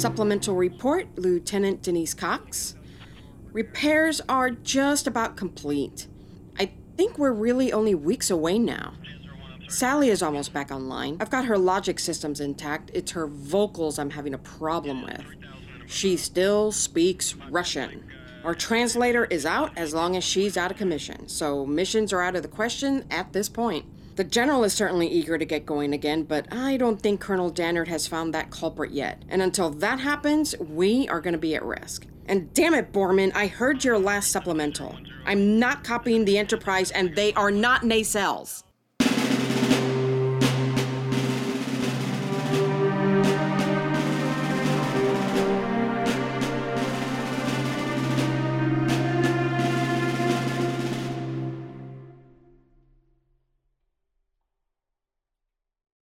Supplemental report, Lieutenant Denise Cox. Repairs are just about complete. I think we're really only weeks away now. Sally is almost back online. I've got her logic systems intact. It's her vocals I'm having a problem with. She still speaks Russian. Our translator is out as long as she's out of commission, so missions are out of the question at this point. The general is certainly eager to get going again, but I don't think Colonel Dannard has found that culprit yet. And until that happens, we are going to be at risk. And damn it, Borman, I heard your last supplemental. I'm not copying the Enterprise, and they are not nacelles.